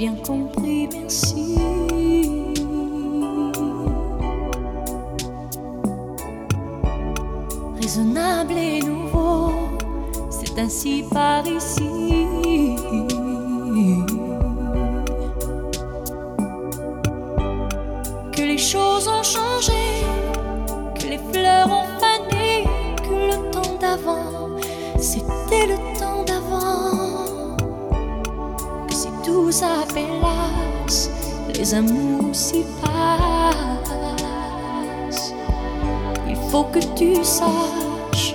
bien compris, merci. Raisonnable et nouveau, c'est ainsi par ici. les amours s'y passent. Il faut que tu saches,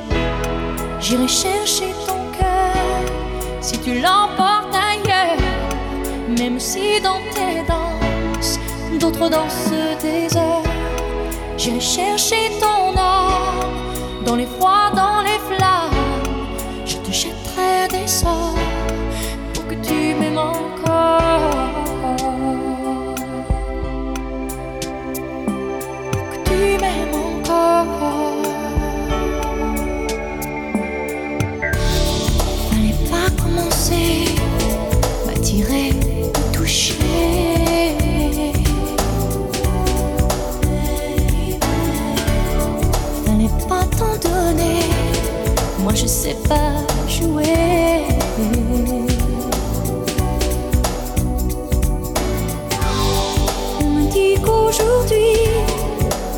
j'irai chercher ton cœur si tu l'emportes ailleurs, même si dans tes danses, d'autres dansent des heures. J'irai chercher ton âme dans les froids dans sais pas jouer. On me dit qu'aujourd'hui,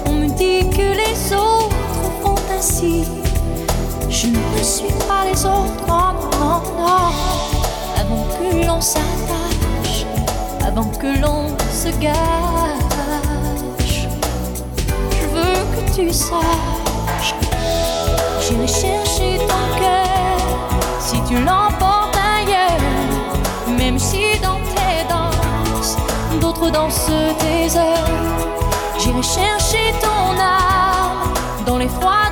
on me dit que les autres font ainsi. Je ne suis pas les autres, non, non, non. Avant que l'on s'attache, avant que l'on se gâche, je veux que tu saches. dans ce désert. J'irai chercher ton âme dans les froids.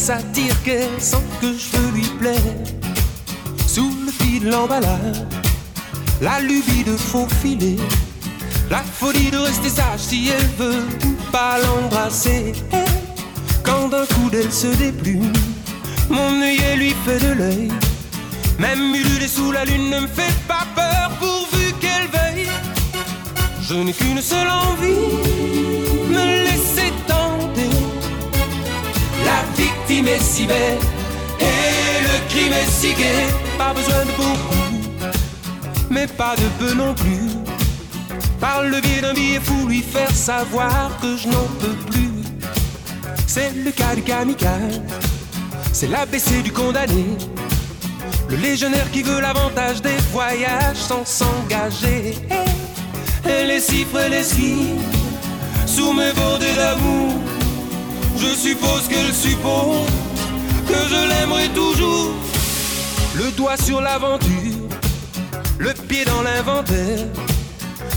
Satire qu'elle sent que je veux lui plaire. Sous le fil de l'emballage, la lubie de faufiler, la folie de rester sage si elle veut pas l'embrasser. Quand d'un coup d'elle se déplume, mon œillet lui fait de l'œil. Même ululé sous la lune ne me fait pas peur pourvu qu'elle veuille. Je n'ai qu'une seule envie, victime est si belle et le crime est si gai. Pas besoin de beaucoup, mais pas de peu non plus. Par le biais d'un billet fou, lui faire savoir que je n'en peux plus. C'est le cas du kamikaze, c'est l'ABC du condamné. Le légionnaire qui veut l'avantage des voyages sans s'engager. Et les chiffres les skis sous mes bordées d'amour. Je suppose qu'elle suppose que je l'aimerai toujours. Le doigt sur l'aventure, le pied dans l'inventaire.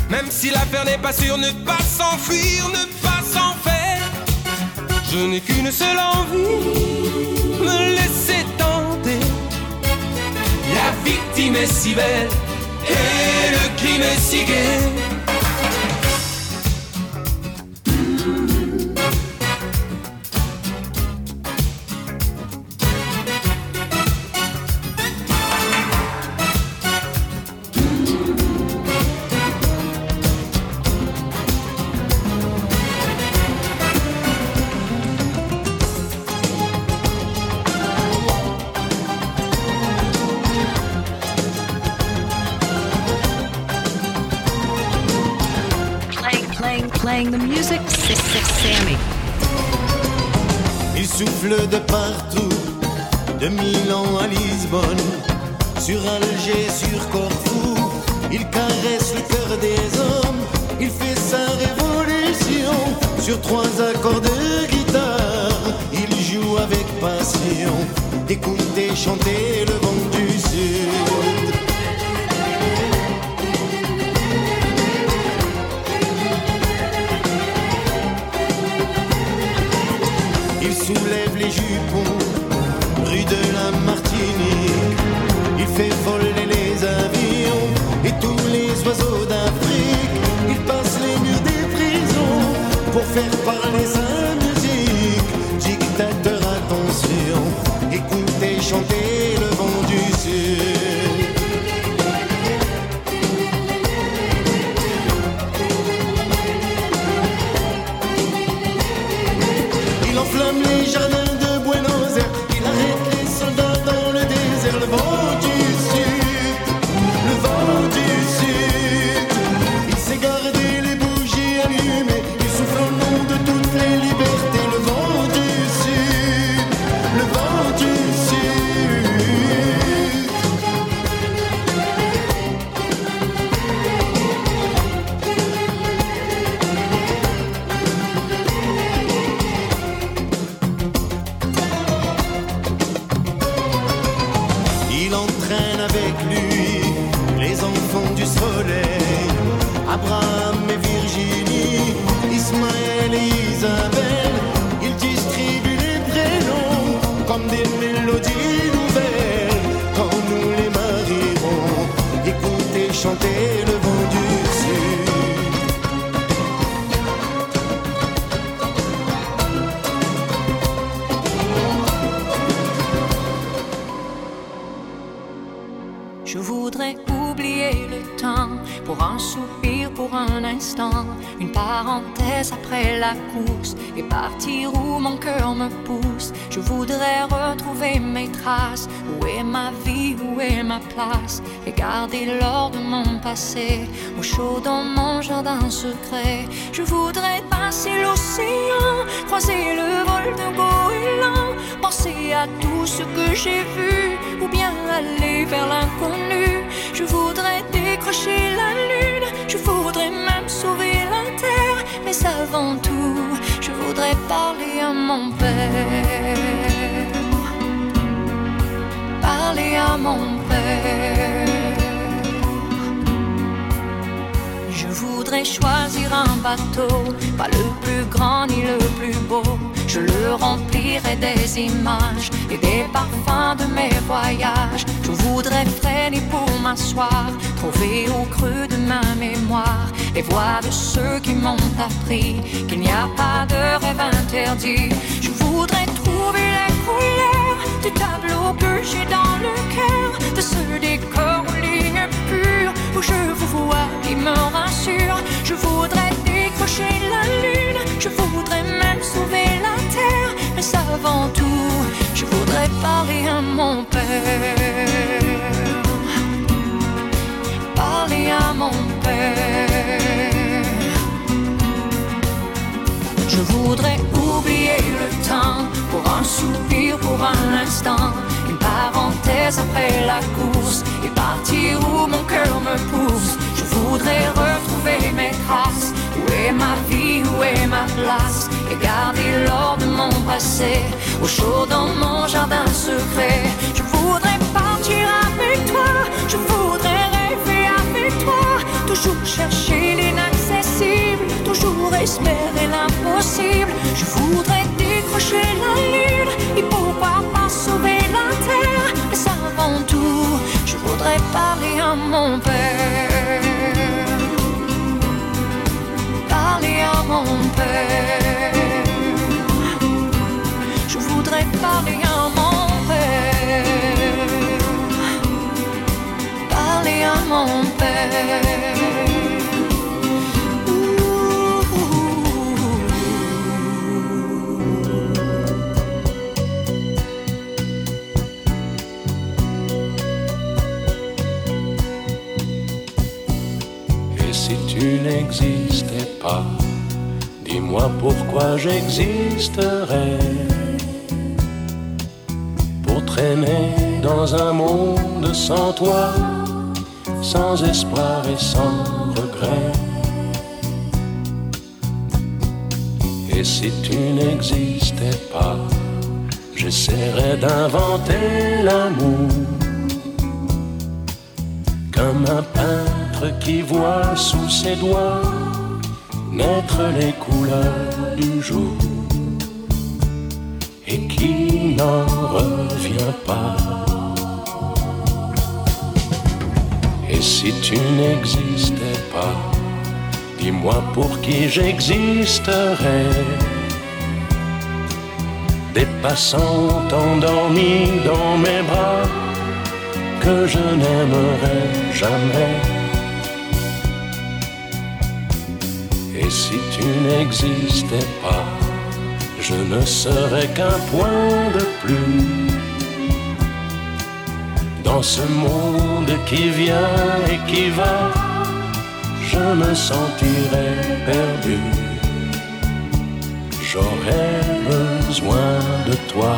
Même si l'affaire n'est pas sûre, ne pas s'enfuir, ne pas s'en faire. Je n'ai qu'une seule envie, me laisser tenter. La victime est si belle et le crime est si gai. Il souffle de partout, de Milan à Lisbonne, sur Alger, sur Corfou. Il caresse le cœur des hommes, il fait sa révolution sur trois accords de guitare. Il joue avec passion, écoutez chanter le vent du sud. Rue de la Martinique. Il fait voler les avions et tous les oiseaux d'Afrique. Il passe les murs des prisons pour faire parler sa musique. Dictateur, attention, écoutez chanter Je voudrais oublier le temps pour un soupir, pour un instant, une parenthèse après la course et partir où mon cœur me pousse. Je voudrais retrouver mes traces. Où est ma vie, où est ma place? Et garder l'or de mon passé au chaud dans mon jardin secret. Je voudrais passer l'océan, croiser le vol d'un goéland, penser à tout ce que j'ai vu ou bien aller vers l'inconnu. Je voudrais décrocher la lune, je voudrais même sauver la terre, mais avant tout, je voudrais parler à mon père. Parler à mon père. Voudrais choisir un bateau, pas le plus grand ni le plus beau. Je le remplirai des images et des parfums de mes voyages. Je voudrais freiner pour m'asseoir, trouver au creux de ma mémoire les voix de ceux qui m'ont appris qu'il n'y a pas de rêve interdit. Je voudrais trouver les couleurs du tableau que j'ai dans le cœur, de ce décor où je vous vois qui me rassure. Je voudrais décrocher la lune, je voudrais même sauver la terre, mais avant tout, je voudrais parler à mon père. Parler à mon père. Je voudrais oublier le temps pour un soupir, pour un instant, parenthèse après la course et partir où mon cœur me pousse. Je voudrais retrouver mes traces. Où est ma vie, où est ma place? Et garder l'or de mon passé au chaud dans mon jardin secret. Je voudrais partir avec toi, je voudrais rêver avec toi, toujours chercher l'inaccessible, toujours espérer l'impossible. Je voudrais décrocher la lune et pourquoi pas sauver parler à mon père. Parler à mon père. Je voudrais parler à mon père. Parler à mon père. Dis-moi pourquoi j'existerais. Pour traîner dans un monde sans toi, sans espoir et sans regret. Et si tu n'existais pas, j'essaierais d'inventer l'amour comme un peintre qui voit sous ses doigts naître les couleurs du jour et qui n'en revient pas. Et si tu n'existais pas, dis-moi pour qui j'existerais. Des passants endormis dans mes bras que je n'aimerai jamais. Si tu n'existais pas, je ne serais qu'un point de plus dans ce monde qui vient et qui va. Je me sentirais perdu. J'aurais besoin de toi.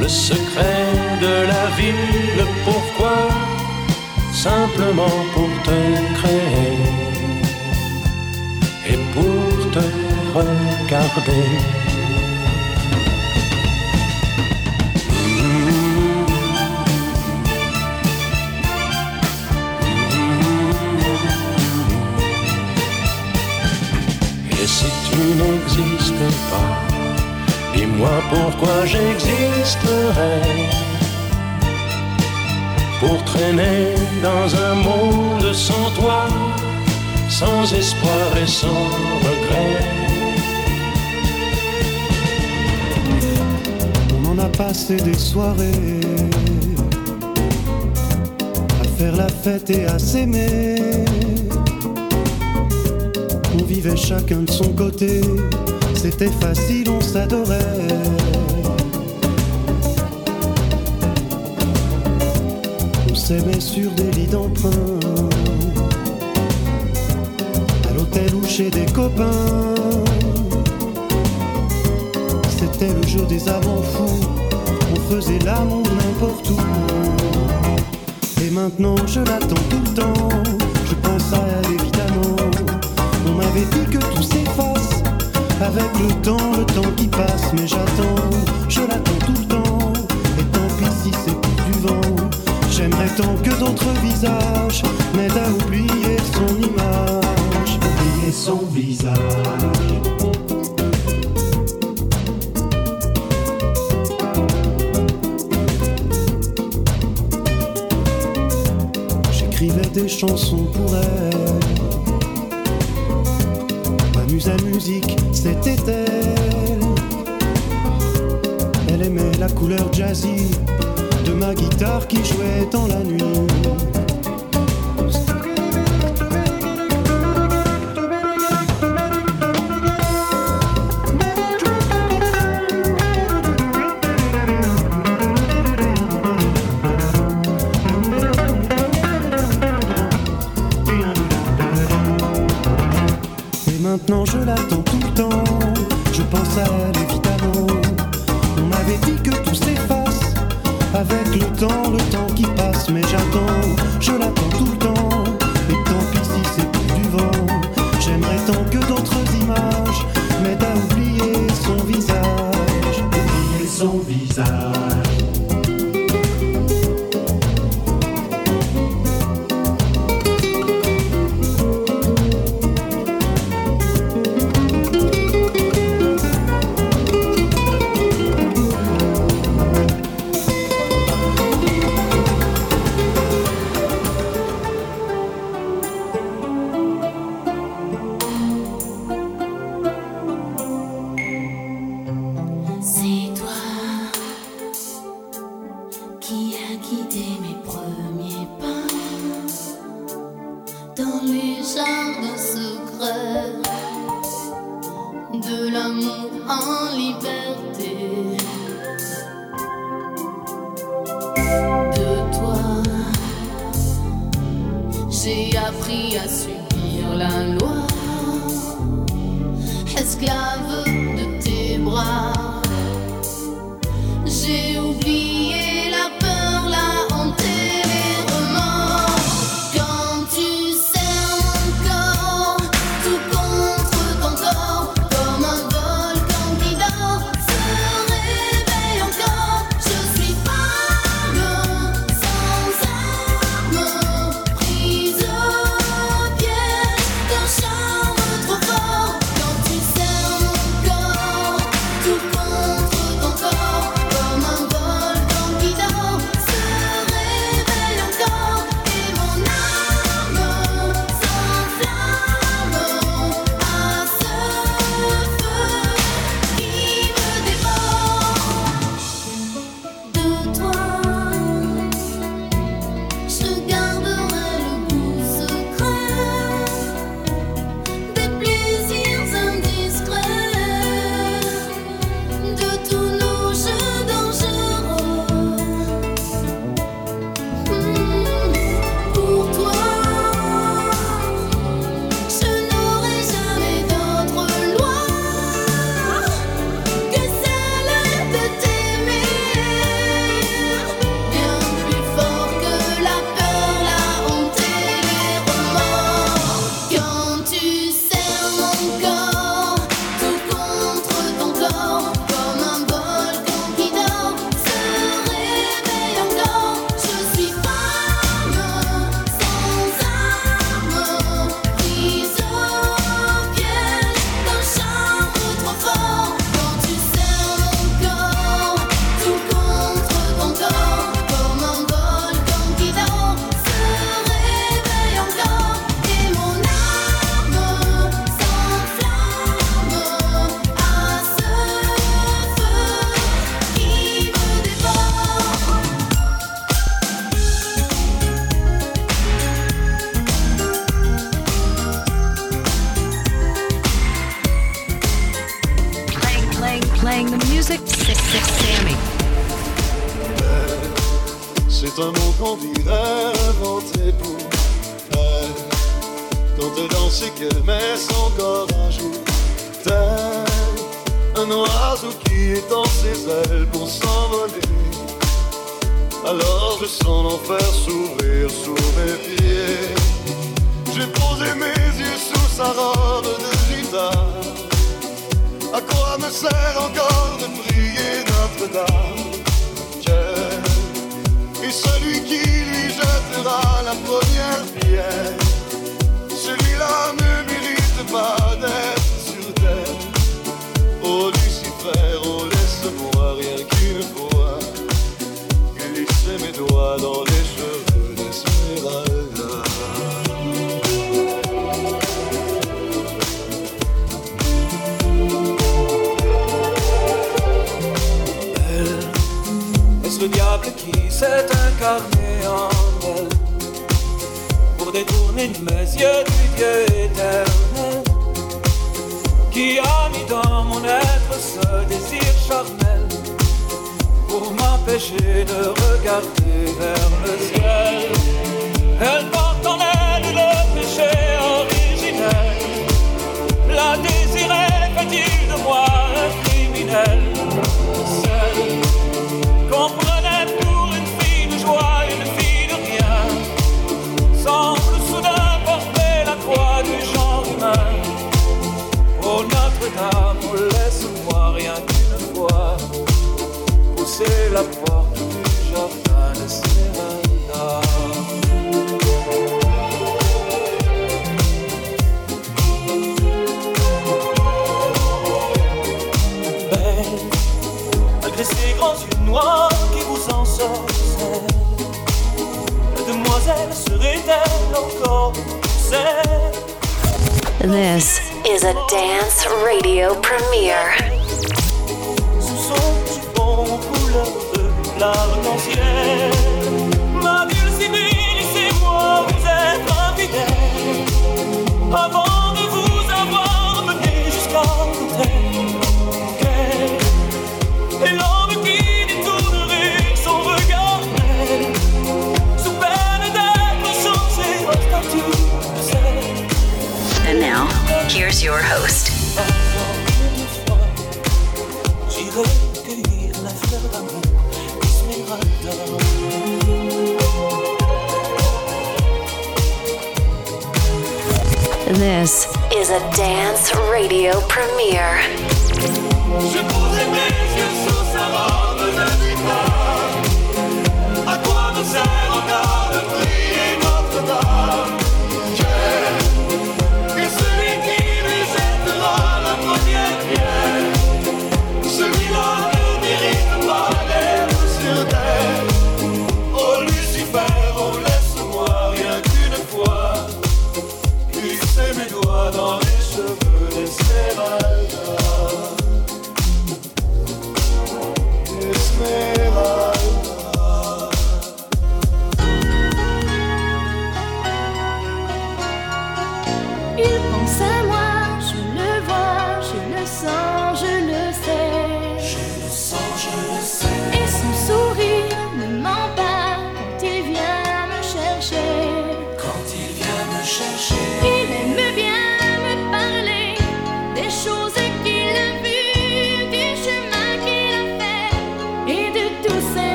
Le secret de la vie, le pourquoi, simplement pour te créer et pour te regarder? Et si tu n'existes pas, dis-moi pourquoi j'existerais. Pour traîner dans un monde sans toi, sans espoir et sans regret? On en a passé des soirées à faire la fête et à s'aimer. On vivait chacun de son côté, c'était facile, on s'adorait. On s'aimait sur des lits d'emprunt, à l'hôtel ou chez des copains. C'était le jeu des amants fous, on faisait l'amour n'importe où. Et maintenant je l'attends tout le temps, je pense à elle évidemment. On m'avait dit que tout s'efface avec le temps, le temps qui passe. Mais j'attends, je l'attends tout le temps. Et tant pis si c'est pour du vent. J'aimerais tant que d'autres visages m'aident à oublier son image. Oublier son visage. J'écrivais des chansons pour elle. Muse à musique, c'était elle. Elle aimait la couleur jazzy de ma guitare qui jouait dans la nuit. Alors je sens l'enfer s'ouvrir sous mes pieds. J'ai posé mes yeux sous sa robe de gitane. À quoi me sert encore de prier Notre-Dame? Et celui qui lui jettera la première pierre, celui-là ne mérite pas d'être sur terre. Oh Lucifer, qui a mis dans mon être ce désir charnel pour m'empêcher de regarder vers le ciel. Elle porte en elle le péché originel. La désirait fait-il de moi un criminel qu'on prenait pour une fille de joie, une fille de rien, semble soudain porter la croix du genre humain. Oh Notre-Dame, pousser la porte du jardin de noirs qui vous ensorcellent, la demoiselle serait-elle encore celle? This is a dance radio premiere. L'arc-en-ciel. Ma dulcinée, laissez-moi vous être infidèle avant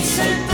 It's a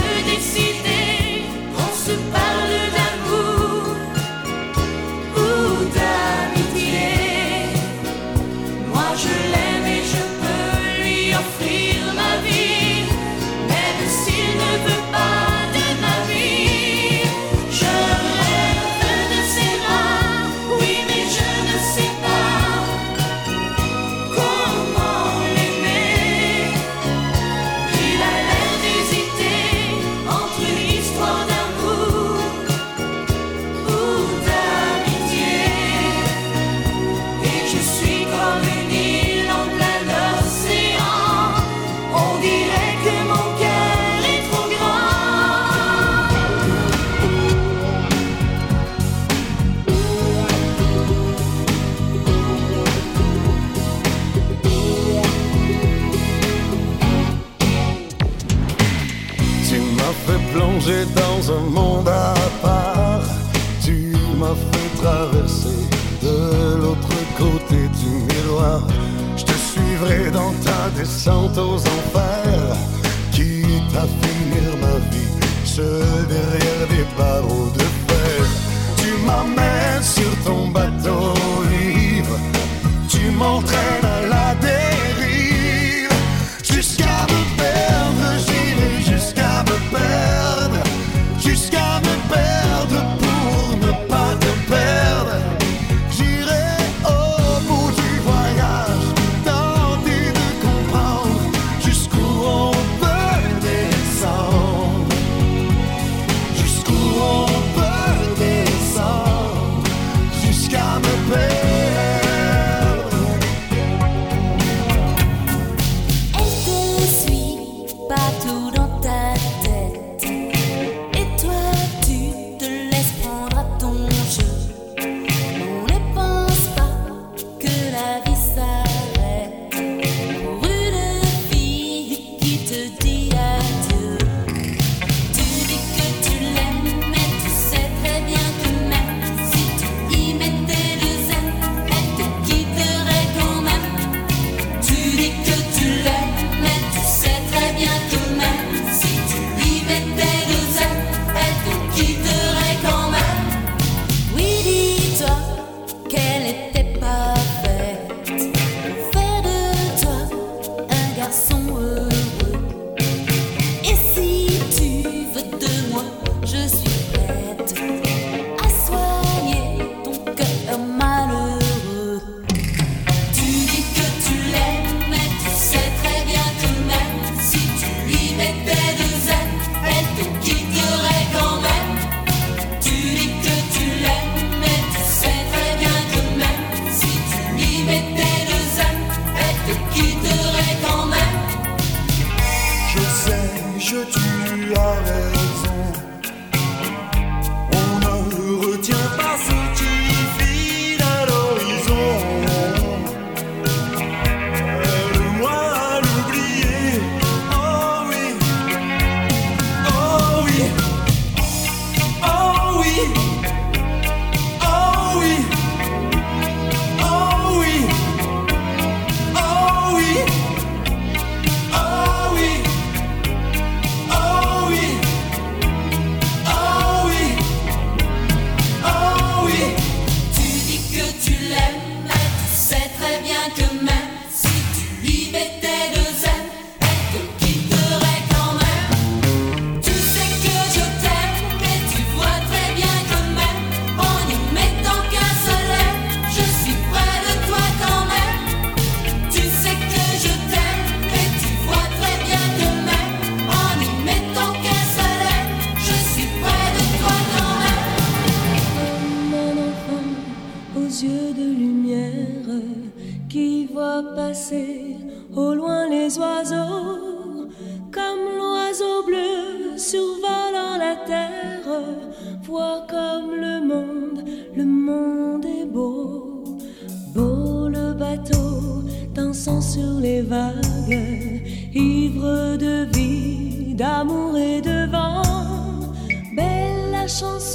comme le monde, le monde est beau. Beau le bateau, dansant sur les vagues, ivre de vie, d'amour et de vent. Belle la chanson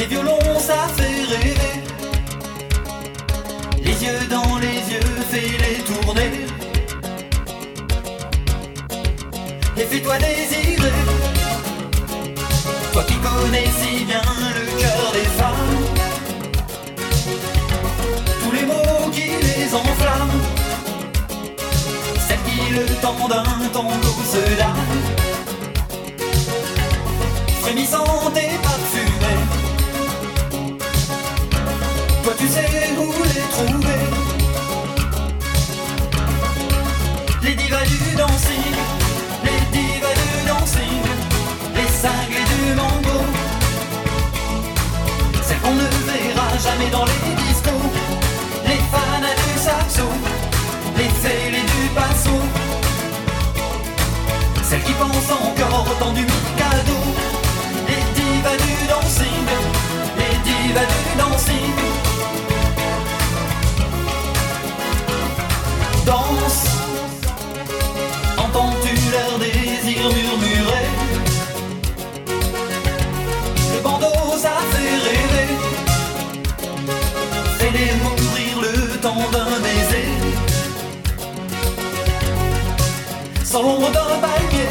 Les violons, ça fait rêver. Les yeux dans les yeux, fais-les tourner. Et fais-toi désirer. Toi qui connais si bien le cœur des femmes. Tous les mots qui les enflamment. Celles qui le temps d'un tango se dame. Frémissante et parfumée. Tu sais où les trouver. Les divas du dancing, les divas du dancing, les cinglés du mango. Celles qu'on ne verra jamais dans les discos, les fans du saxo, les fêlés du passo. Celles qui pensent encore au temps du Mikado, les divas du dancing, les divas du dancing. Sans l'ombre d'un palmier,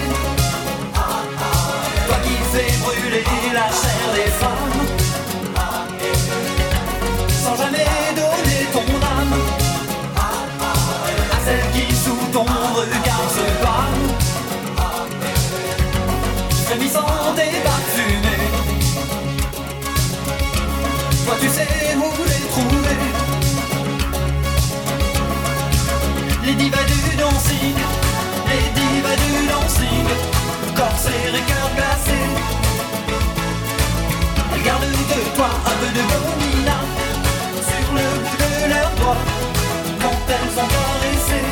toi qui fais brûler la chair des femmes, sans jamais donner ton âme. À celle qui sous ton regard se de toi un peu de domina sur le bout de leurs doigts quand elles sont caressées.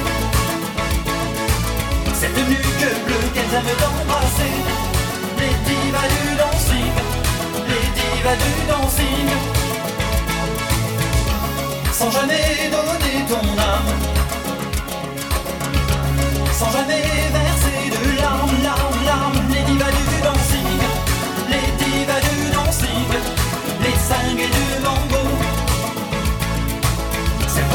Cette nuque bleue qu'elles aiment t'embrasser. Les divas du dancing, les divas du dancing. Sans jamais donner ton âme. Sans jamais verser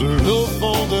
l'abîme, seul au fond de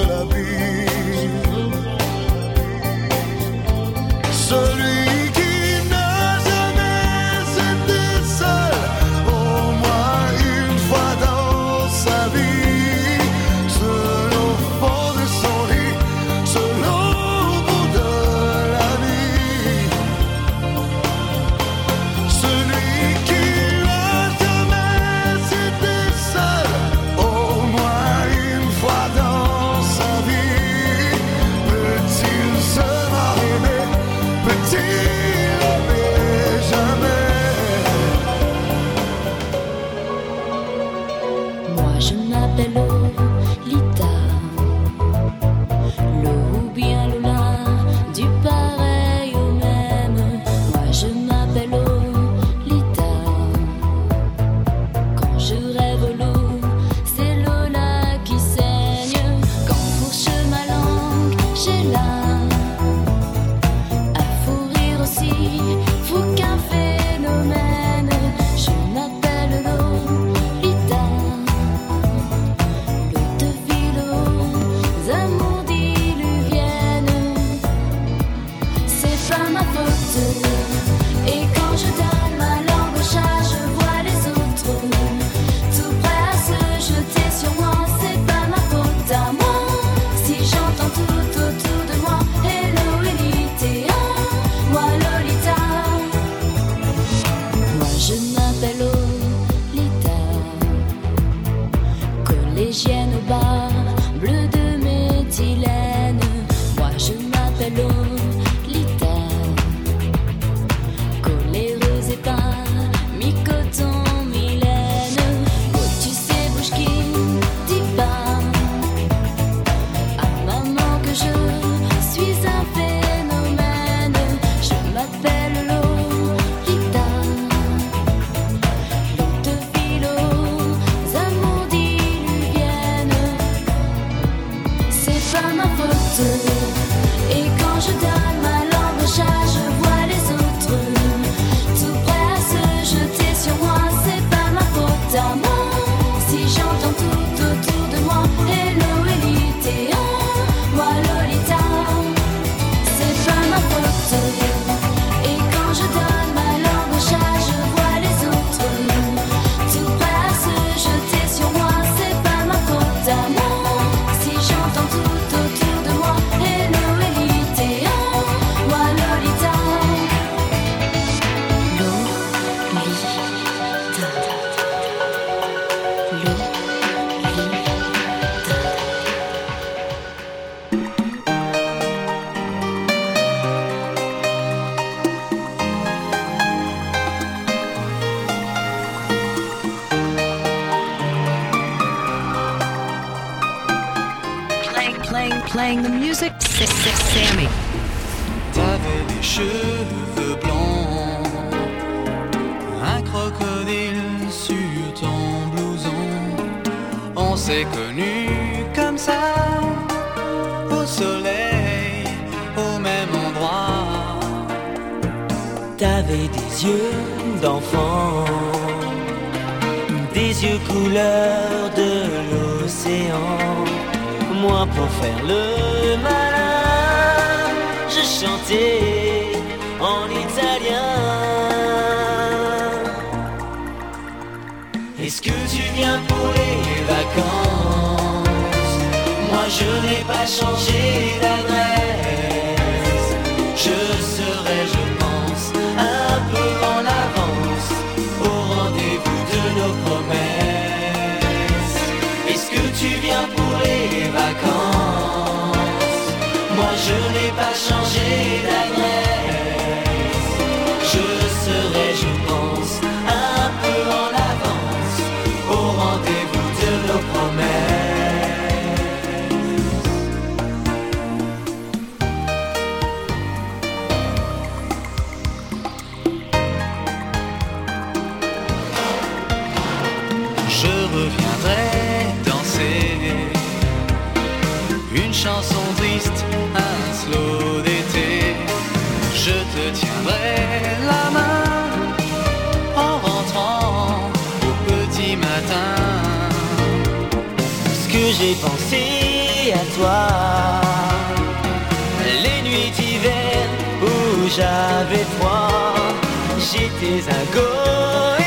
T'avais des cheveux blancs, un crocodile sur ton blouson. On s'est connus comme ça, au soleil, au même endroit. T'avais des yeux d'enfant, des yeux couleur de l'océan moi pour faire le malin. Je chantais en italien. Est-ce que tu viens pour les vacances? Moi je n'ai pas changé d'adresse. Je serai, je j'ai pensé à toi. Les nuits d'hiver où j'avais froid, j'étais un goéland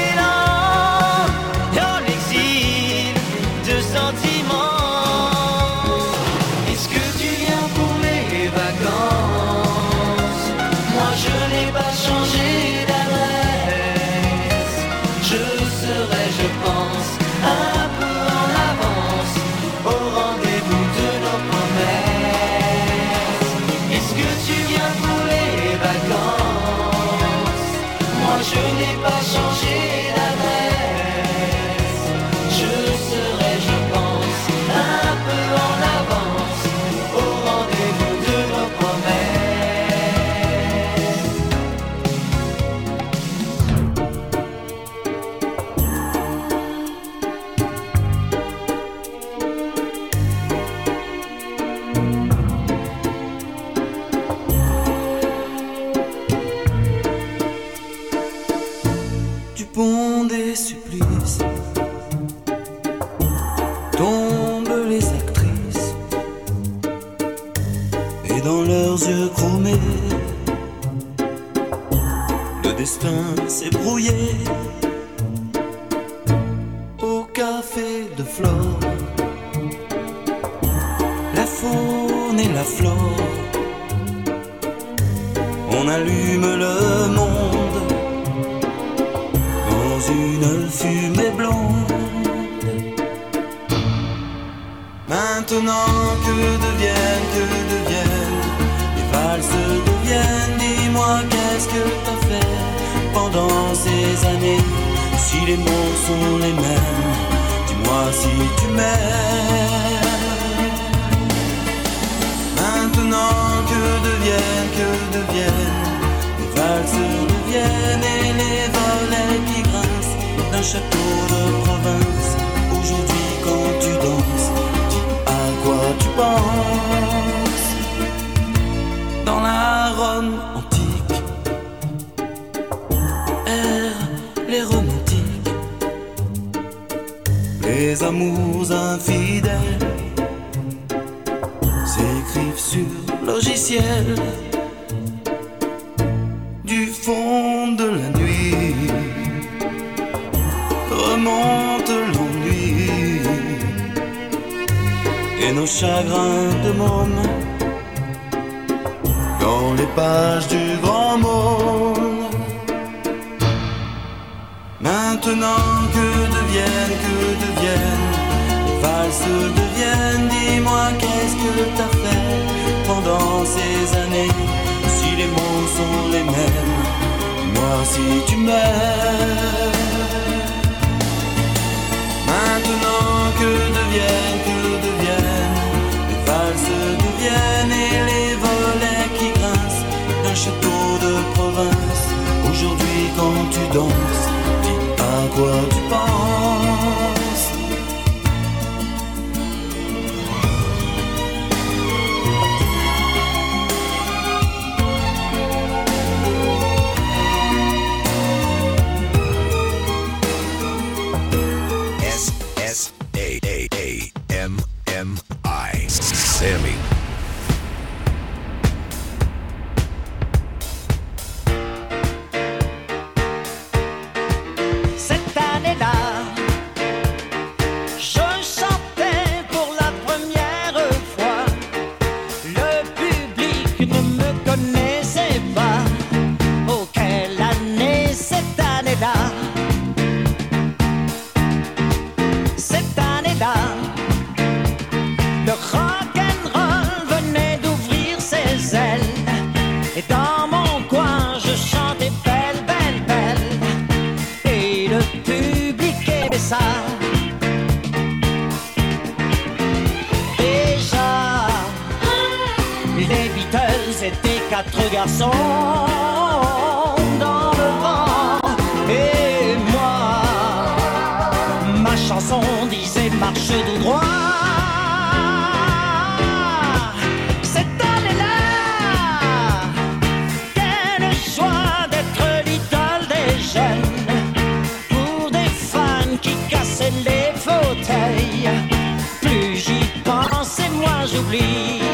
remonte l'ennui et nos chagrins de môme dans les pages du grand monde. Maintenant que deviennent, que deviennent les valses deviennent, dis-moi qu'est-ce que t'as fait pendant ces années si les mots sont les mêmes, moi si tu m'aimes. que deviennent, que deviennent les valses de Vienne et les volets qui grincent d'un château de province. Aujourd'hui, quand tu danses, dis à quoi tu penses. j'oublie.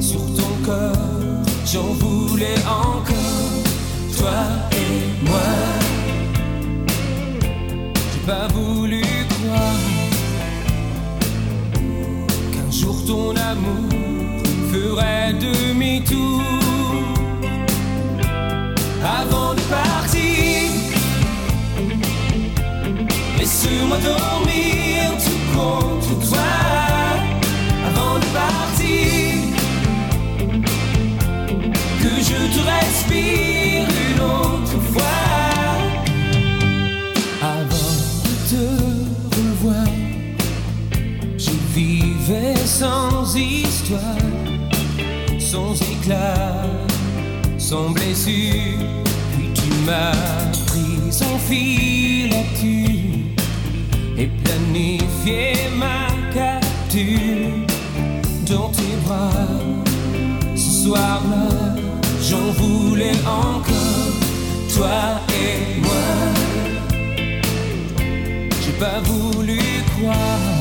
sur ton corps, j'en voulais encore, toi et moi. J'ai pas voulu croire qu'un jour ton amour ferait demi-tour. toi, sans éclat, sans blessure. Puis tu m'as pris sans filature et planifié ma capture dans tes bras. Ce soir-là, j'en voulais encore, toi et moi. J'ai pas voulu croire.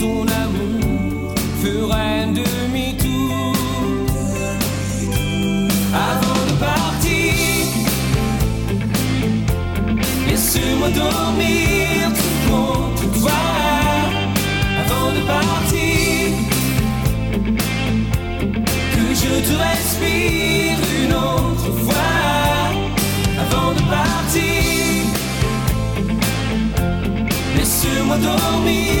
ton amour fera un demi-tour. Avant de partir, laisse-moi dormir tout contre toi. Avant de partir, que je te respire une autre fois. Avant de partir. Laisse-moi dormir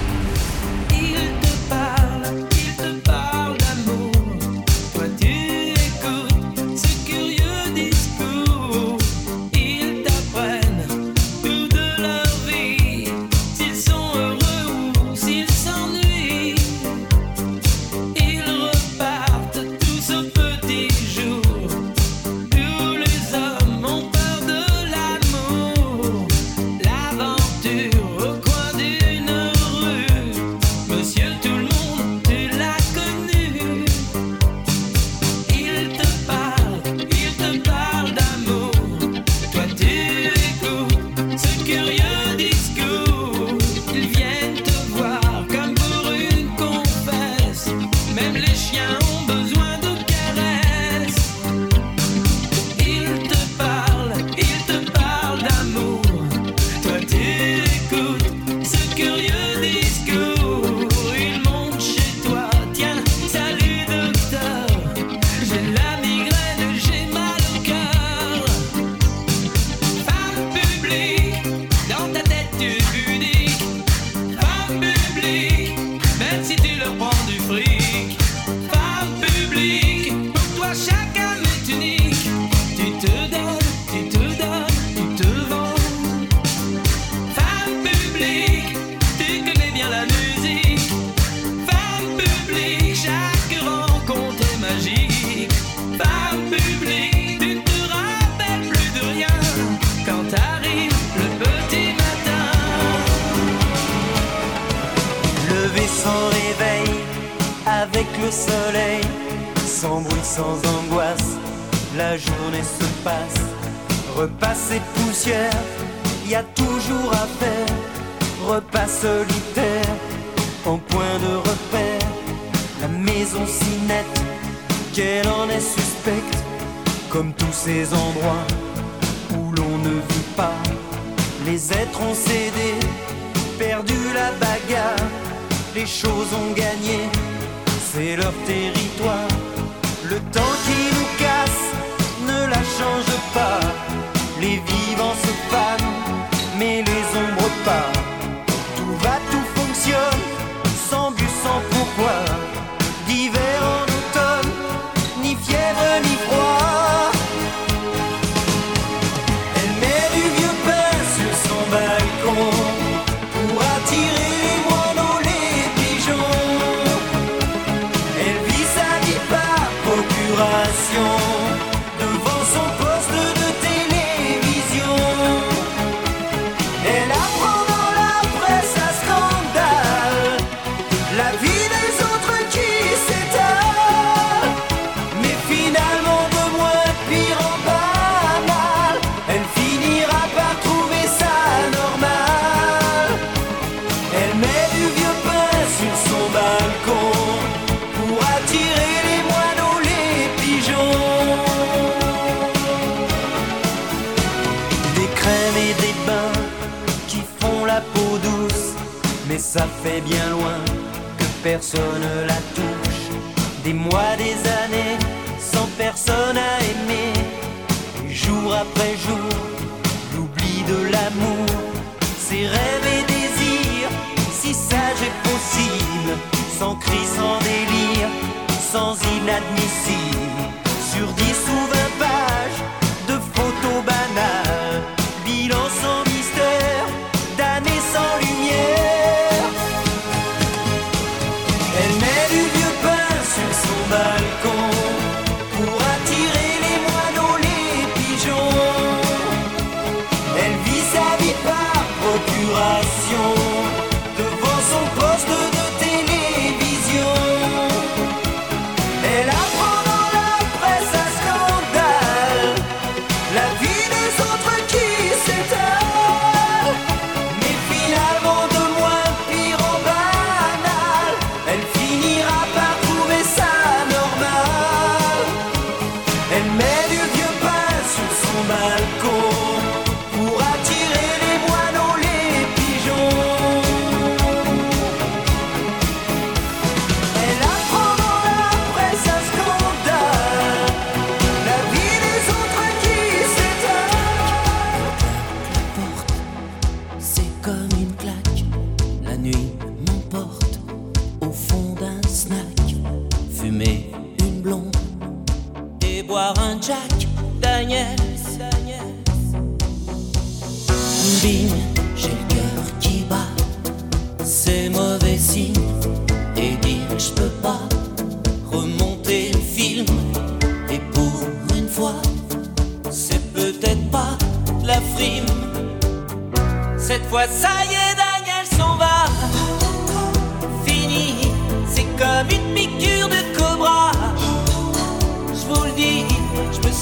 sans bruit, sans angoisse, la journée se passe. Repas et poussière, y a toujours à faire. Repas solitaire, en point de repère. La maison si nette, qu'elle en est suspecte. Comme tous ces endroits où l'on ne vit pas. Les êtres ont cédé, perdu la bagarre. Les choses ont gagné, c'est leur territoire le temps qui nous casse ne la change pas. Les vivants se fanent, mais les ombres pas. Tout va, tout fonctionne, sans but, sans pourquoi. Ça fait bien loin que personne la touche. Des mois, des années, sans personne à aimer. Jour après jour, l'oubli de l'amour, ses rêves et désirs, si sage et possible, sans cri, sans délire, sans inadmissible. Sur dix ou vingt pages de photos banales, bilan sans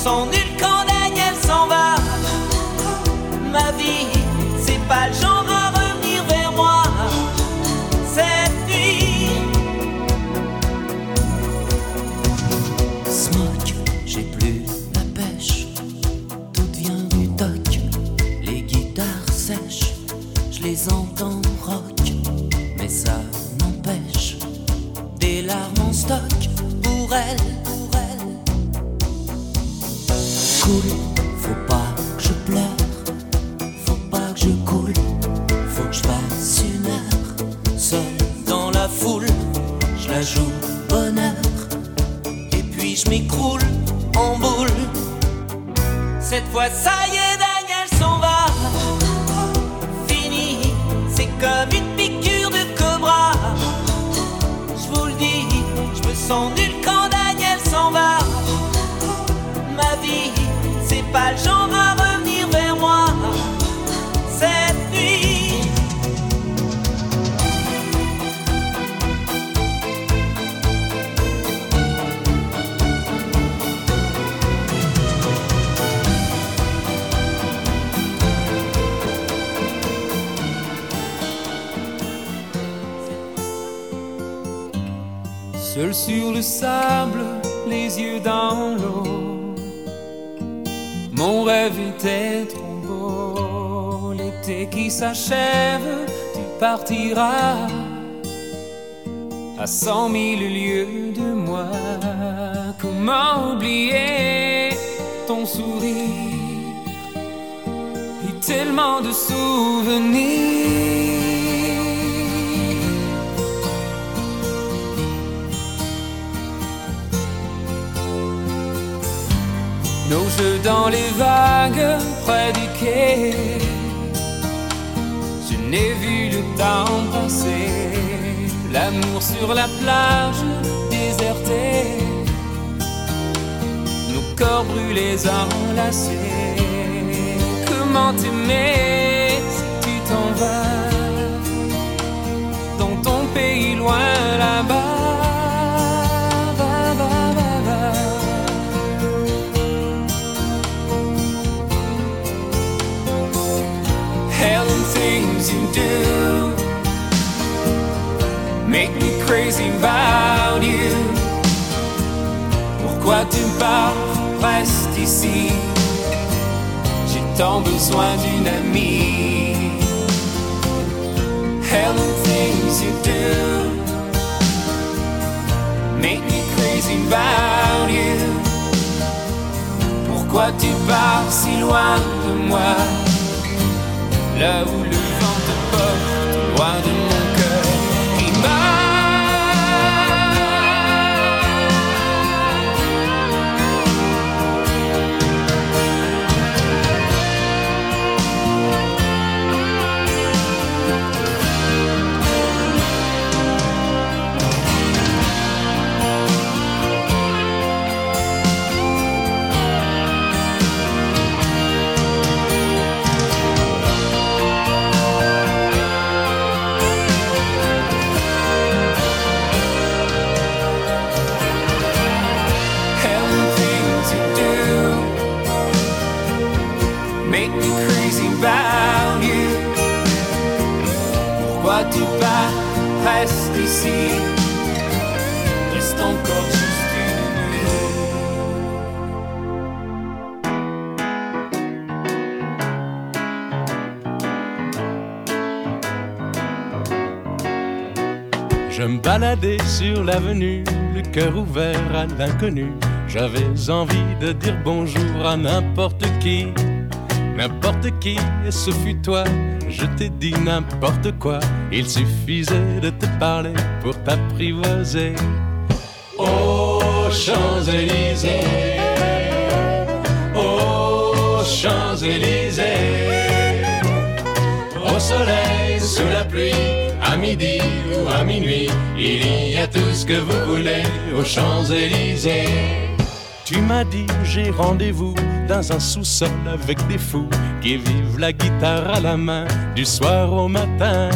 on the tu partiras à cent mille lieues de moi. Comment oublier ton sourire et tellement de souvenirs? Nos jeux dans les vagues près du quai. Temps passer. L'amour sur la plage désertée. Nos corps brûlés enlacés. Comment t'aimer si tu t'en vas dans ton pays loin là-bas? You do crazy about you. Pourquoi tu pars, reste ici. J'ai tant besoin d'une amie. Hell and things you do make me crazy about you. Pourquoi tu pars si loin de moi? Là où le vent te porte, loin de mon Reste encore juste une nuit. Je me baladais sur l'avenue, le cœur ouvert à l'inconnu. J'avais envie de dire bonjour à n'importe qui, n'importe qui, et ce fut toi. Je t'ai dit n'importe quoi, il suffisait de te parler pour t'apprivoiser. Aux Champs-Élysées, aux Champs-Élysées, au soleil, sous la pluie, à midi ou à minuit, il y a tout ce que vous voulez aux Champs-Élysées. Tu m'as dit j'ai rendez-vous dans un sous-sol avec des fous qui vivent la guitare à la main du soir au matin.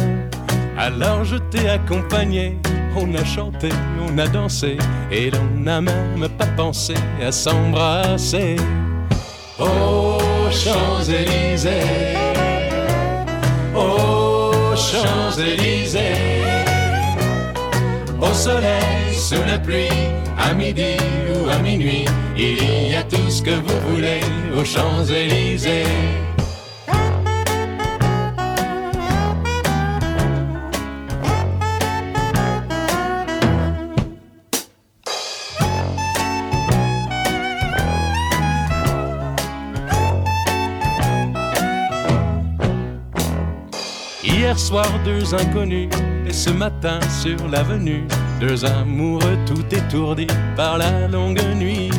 Alors je t'ai accompagné, on a chanté, on a dansé et l'on n'a même pas pensé à s'embrasser. Aux Champs-Élysées, aux Champs-Élysées, au soleil, sous la pluie, à midi ou à minuit, il y a tout ce que vous voulez aux Champs-Élysées. Hier soir, deux inconnus, ce matin sur l'avenue, deux amoureux tout étourdis par la longue nuit.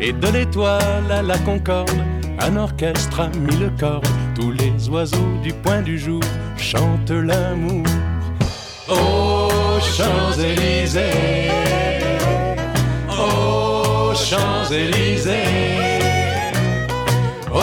Et de l'étoile à la concorde, un orchestre a mis le corps, tous les oiseaux du point du jour chantent l'amour. Aux Champs-Élysées, aux Champs-Élysées,